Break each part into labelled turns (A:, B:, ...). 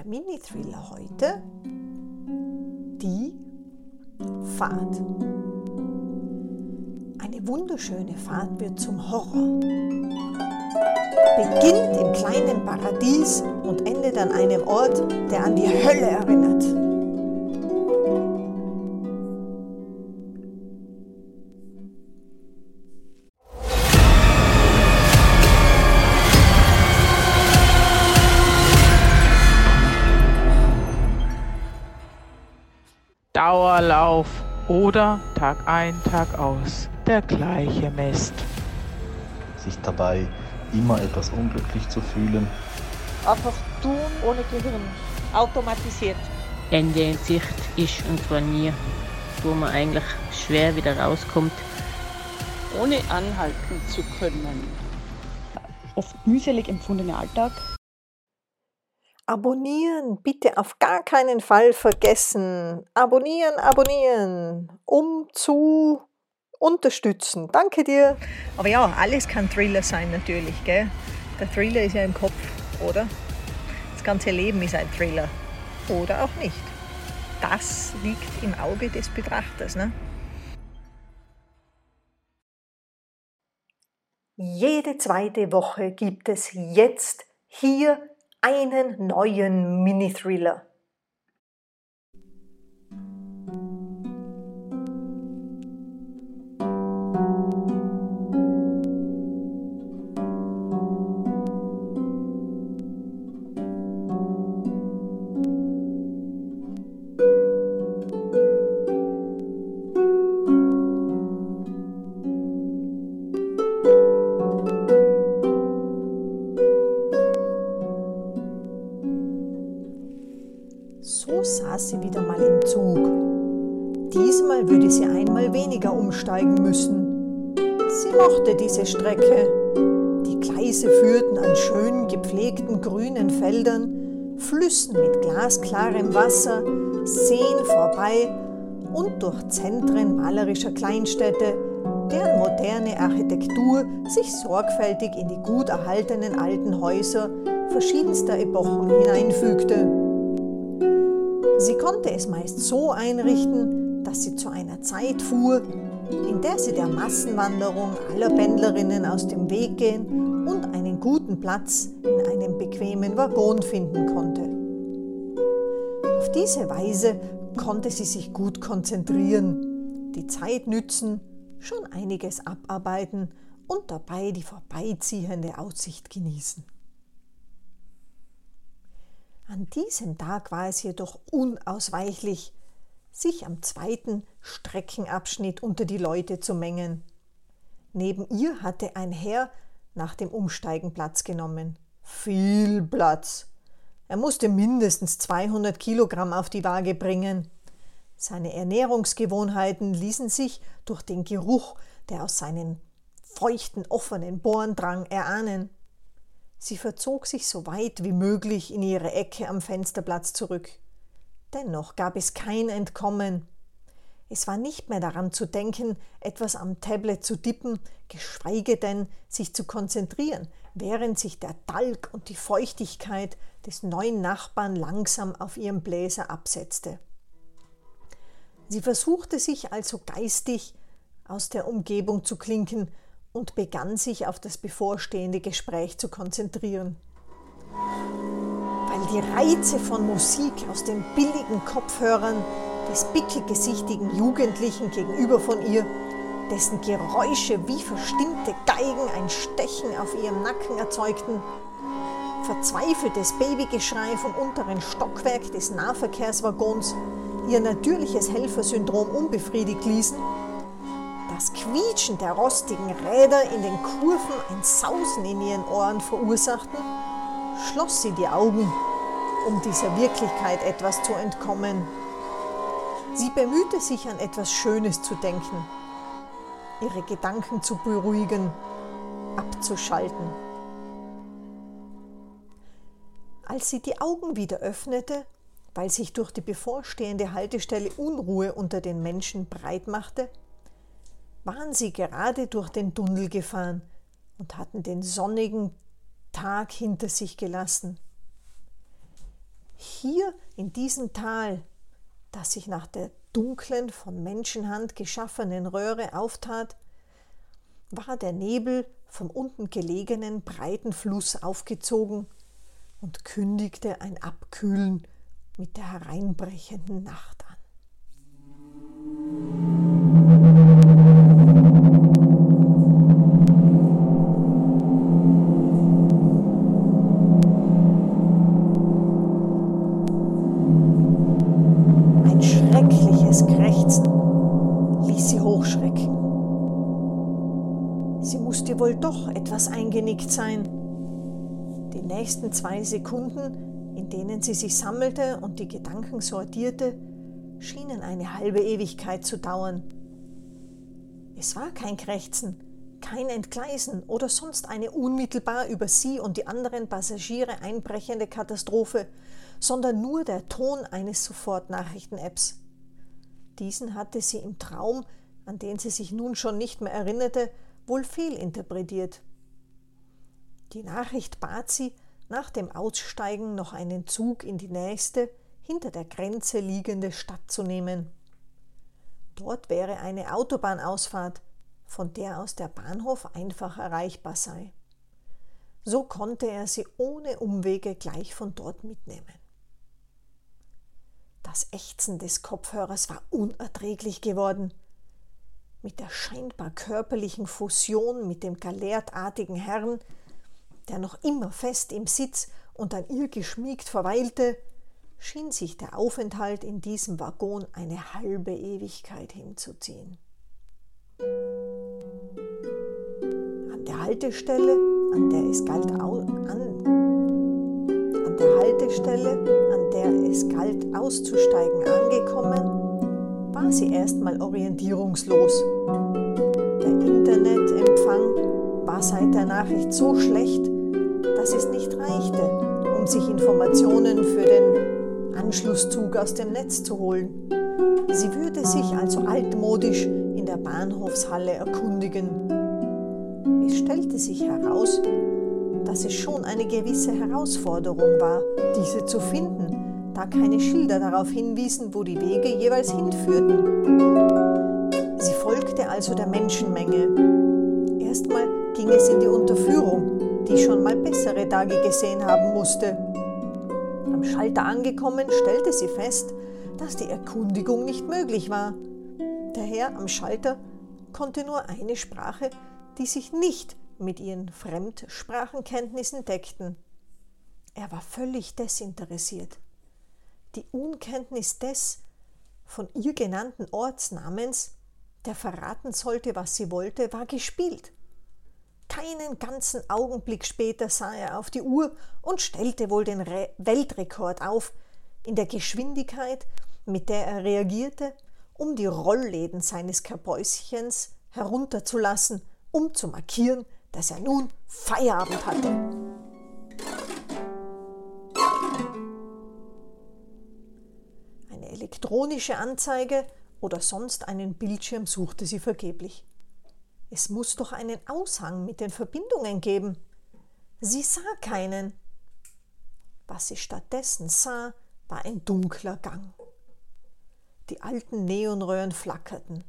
A: Der Mini-Thriller heute, die Fahrt. Eine wunderschöne Fahrt wird zum Horror. Beginnt im kleinen Paradies und endet an einem Ort, der an die Hölle erinnert.
B: Dauerlauf oder Tag ein, Tag aus der gleiche Mist.
C: Sich dabei immer etwas unglücklich zu fühlen.
D: Einfach tun ohne Gehirn, automatisiert.
E: Ende in Sicht ist und zwar nie, wo man eigentlich schwer wieder rauskommt.
D: Ohne anhalten zu können.
F: Oft mühselig empfundene Alltag
A: Abonnieren bitte auf gar keinen Fall vergessen. Abonnieren, abonnieren, um zu unterstützen. Danke dir.
G: Aber ja, alles kann Thriller sein natürlich. Gell? Der Thriller ist ja im Kopf, oder? Das ganze Leben ist ein Thriller. Oder auch nicht. Das liegt im Auge des Betrachters. Ne?
A: Jede zweite Woche gibt es jetzt hier einen neuen Mini-Thriller. Einmal weniger umsteigen müssen. Sie mochte diese Strecke. Die Gleise führten an schön gepflegten grünen Feldern, Flüssen mit glasklarem Wasser, Seen vorbei und durch Zentren malerischer Kleinstädte, deren moderne Architektur sich sorgfältig in die gut erhaltenen alten Häuser verschiedenster Epochen hineinfügte. Sie konnte es meist so einrichten, dass sie zu einer Zeit fuhr, in der sie der Massenwanderung aller Pendlerinnen aus dem Weg gehen und einen guten Platz in einem bequemen Waggon finden konnte. Auf diese Weise konnte sie sich gut konzentrieren, die Zeit nützen, schon einiges abarbeiten und dabei die vorbeiziehende Aussicht genießen. An diesem Tag war es jedoch unausweichlich, sich am zweiten Streckenabschnitt unter die Leute zu mengen. Neben ihr hatte ein Herr nach dem Umsteigen Platz genommen. Viel Platz. Er musste mindestens 200 Kilogramm auf die Waage bringen. Seine Ernährungsgewohnheiten ließen sich durch den Geruch, der aus seinen feuchten, offenen Bohren drang, erahnen. Sie verzog sich so weit wie möglich in ihre Ecke am Fensterplatz zurück. Dennoch gab es kein Entkommen. Es war nicht mehr daran zu denken, etwas am Tablet zu tippen, geschweige denn sich zu konzentrieren, während sich der Talg und die Feuchtigkeit des neuen Nachbarn langsam auf ihrem Bläser absetzte. Sie versuchte sich also geistig aus der Umgebung zu klinken und begann sich auf das bevorstehende Gespräch zu konzentrieren. Weil die Reize von Musik aus den billigen Kopfhörern des bickelgesichtigen Jugendlichen gegenüber von ihr, dessen Geräusche wie verstimmte Geigen ein Stechen auf ihrem Nacken erzeugten, verzweifeltes Babygeschrei vom unteren Stockwerk des Nahverkehrswaggons ihr natürliches Helfersyndrom unbefriedigt ließen das Quietschen der rostigen Räder in den Kurven ein Sausen in ihren Ohren verursachten, schloss sie die Augen, um dieser Wirklichkeit etwas zu entkommen. Sie bemühte sich an etwas Schönes zu denken, ihre Gedanken zu beruhigen, abzuschalten. Als sie die Augen wieder öffnete, weil sich durch die bevorstehende Haltestelle Unruhe unter den Menschen breit machte, waren sie gerade durch den Tunnel gefahren und hatten den sonnigen Tag hinter sich gelassen. Hier in diesem Tal, das sich nach der dunklen, von Menschenhand geschaffenen Röhre auftat, war der Nebel vom unten gelegenen breiten Fluss aufgezogen und kündigte ein Abkühlen mit der hereinbrechenden Nacht Sie musste wohl doch etwas eingenickt sein. Die nächsten zwei Sekunden, in denen sie sich sammelte und die Gedanken sortierte, schienen eine halbe Ewigkeit zu dauern. Es war kein Krächzen, kein Entgleisen oder sonst eine unmittelbar über sie und die anderen Passagiere einbrechende Katastrophe, sondern nur der Ton eines Sofortnachrichten-Apps. Diesen hatte sie im Traum, an den sie sich nun schon nicht mehr erinnerte, wohl fehlinterpretiert. Die Nachricht bat sie, nach dem Aussteigen noch einen Zug in die nächste, hinter der Grenze liegende Stadt zu nehmen. Dort wäre eine Autobahnausfahrt, von der aus der Bahnhof einfach erreichbar sei. So konnte er sie ohne Umwege gleich von dort mitnehmen. Das Ächzen des Kopfhörers war unerträglich geworden. Mit der scheinbar körperlichen Fusion mit dem galertartigen Herrn, der noch immer fest im Sitz und an ihr geschmiegt verweilte, schien sich der Aufenthalt in diesem Waggon eine halbe Ewigkeit hinzuziehen. An der Haltestelle, an der es galt, an, an der Haltestelle, an der es galt auszusteigen, angekommen, war sie erstmal orientierungslos. Der Internetempfang war seit der Nachricht so schlecht, dass es nicht reichte, um sich Informationen für den Anschlusszug aus dem Netz zu holen. Sie würde sich also altmodisch in der Bahnhofshalle erkundigen. Es stellte sich heraus, dass es schon eine gewisse Herausforderung war, diese zu finden, da keine Schilder darauf hinwiesen, wo die Wege jeweils hinführten. Sie folgte also der Menschenmenge. Erstmal ging es in die Unterführung, die schon mal bessere Tage gesehen haben musste. Am Schalter angekommen, stellte sie fest, dass die Erkundigung nicht möglich war. Der Herr am Schalter konnte nur eine Sprache, die sich nicht mit ihren Fremdsprachenkenntnissen deckten. Er war völlig desinteressiert. Die Unkenntnis des von ihr genannten Ortsnamens, der verraten sollte, was sie wollte, war gespielt. Keinen ganzen Augenblick später sah er auf die Uhr und stellte wohl den Re Weltrekord auf in der Geschwindigkeit, mit der er reagierte, um die Rollläden seines Kabäuschens herunterzulassen, um zu markieren, dass er nun Feierabend hatte. Elektronische Anzeige oder sonst einen Bildschirm suchte sie vergeblich. Es muss doch einen Aushang mit den Verbindungen geben. Sie sah keinen. Was sie stattdessen sah, war ein dunkler Gang. Die alten Neonröhren flackerten.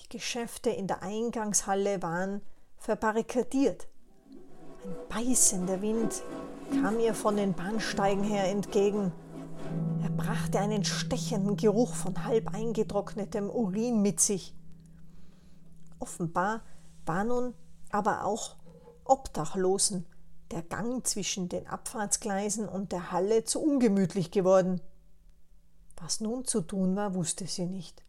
A: Die Geschäfte in der Eingangshalle waren verbarrikadiert. Ein beißender Wind kam ihr von den Bahnsteigen her entgegen. Er brachte einen stechenden Geruch von halb eingetrocknetem Urin mit sich. Offenbar war nun aber auch Obdachlosen der Gang zwischen den Abfahrtsgleisen und der Halle zu ungemütlich geworden. Was nun zu tun war, wusste sie nicht.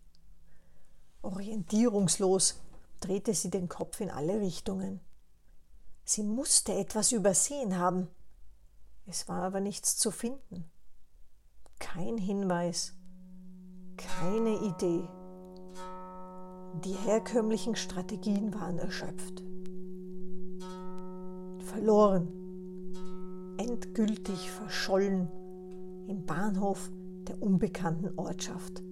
A: Orientierungslos drehte sie den Kopf in alle Richtungen. Sie musste etwas übersehen haben. Es war aber nichts zu finden. Kein Hinweis, keine Idee. Die herkömmlichen Strategien waren erschöpft. Verloren, endgültig verschollen im Bahnhof der unbekannten Ortschaft.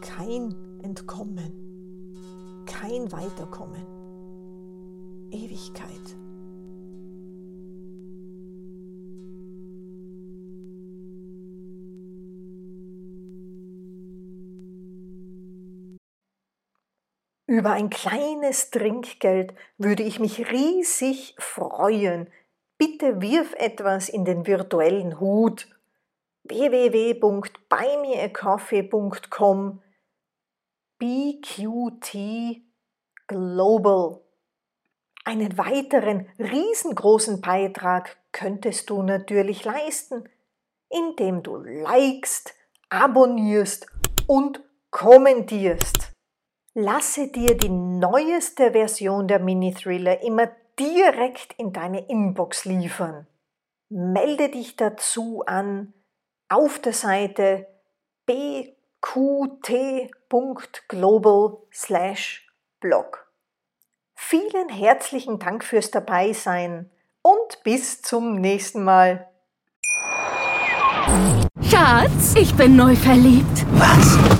A: Kein Entkommen, kein Weiterkommen. Ewigkeit. Über ein kleines Trinkgeld würde ich mich riesig freuen. Bitte wirf etwas in den virtuellen Hut. www.buymeacoffee.com BQT Global. Einen weiteren riesengroßen Beitrag könntest du natürlich leisten, indem du likest, abonnierst und kommentierst. Lasse dir die neueste Version der Mini-Thriller immer direkt in deine Inbox liefern. Melde dich dazu an auf der Seite bqt.global/blog. Vielen herzlichen Dank fürs Dabeisein und bis zum nächsten Mal.
H: Schatz, ich bin neu verliebt.
I: Was?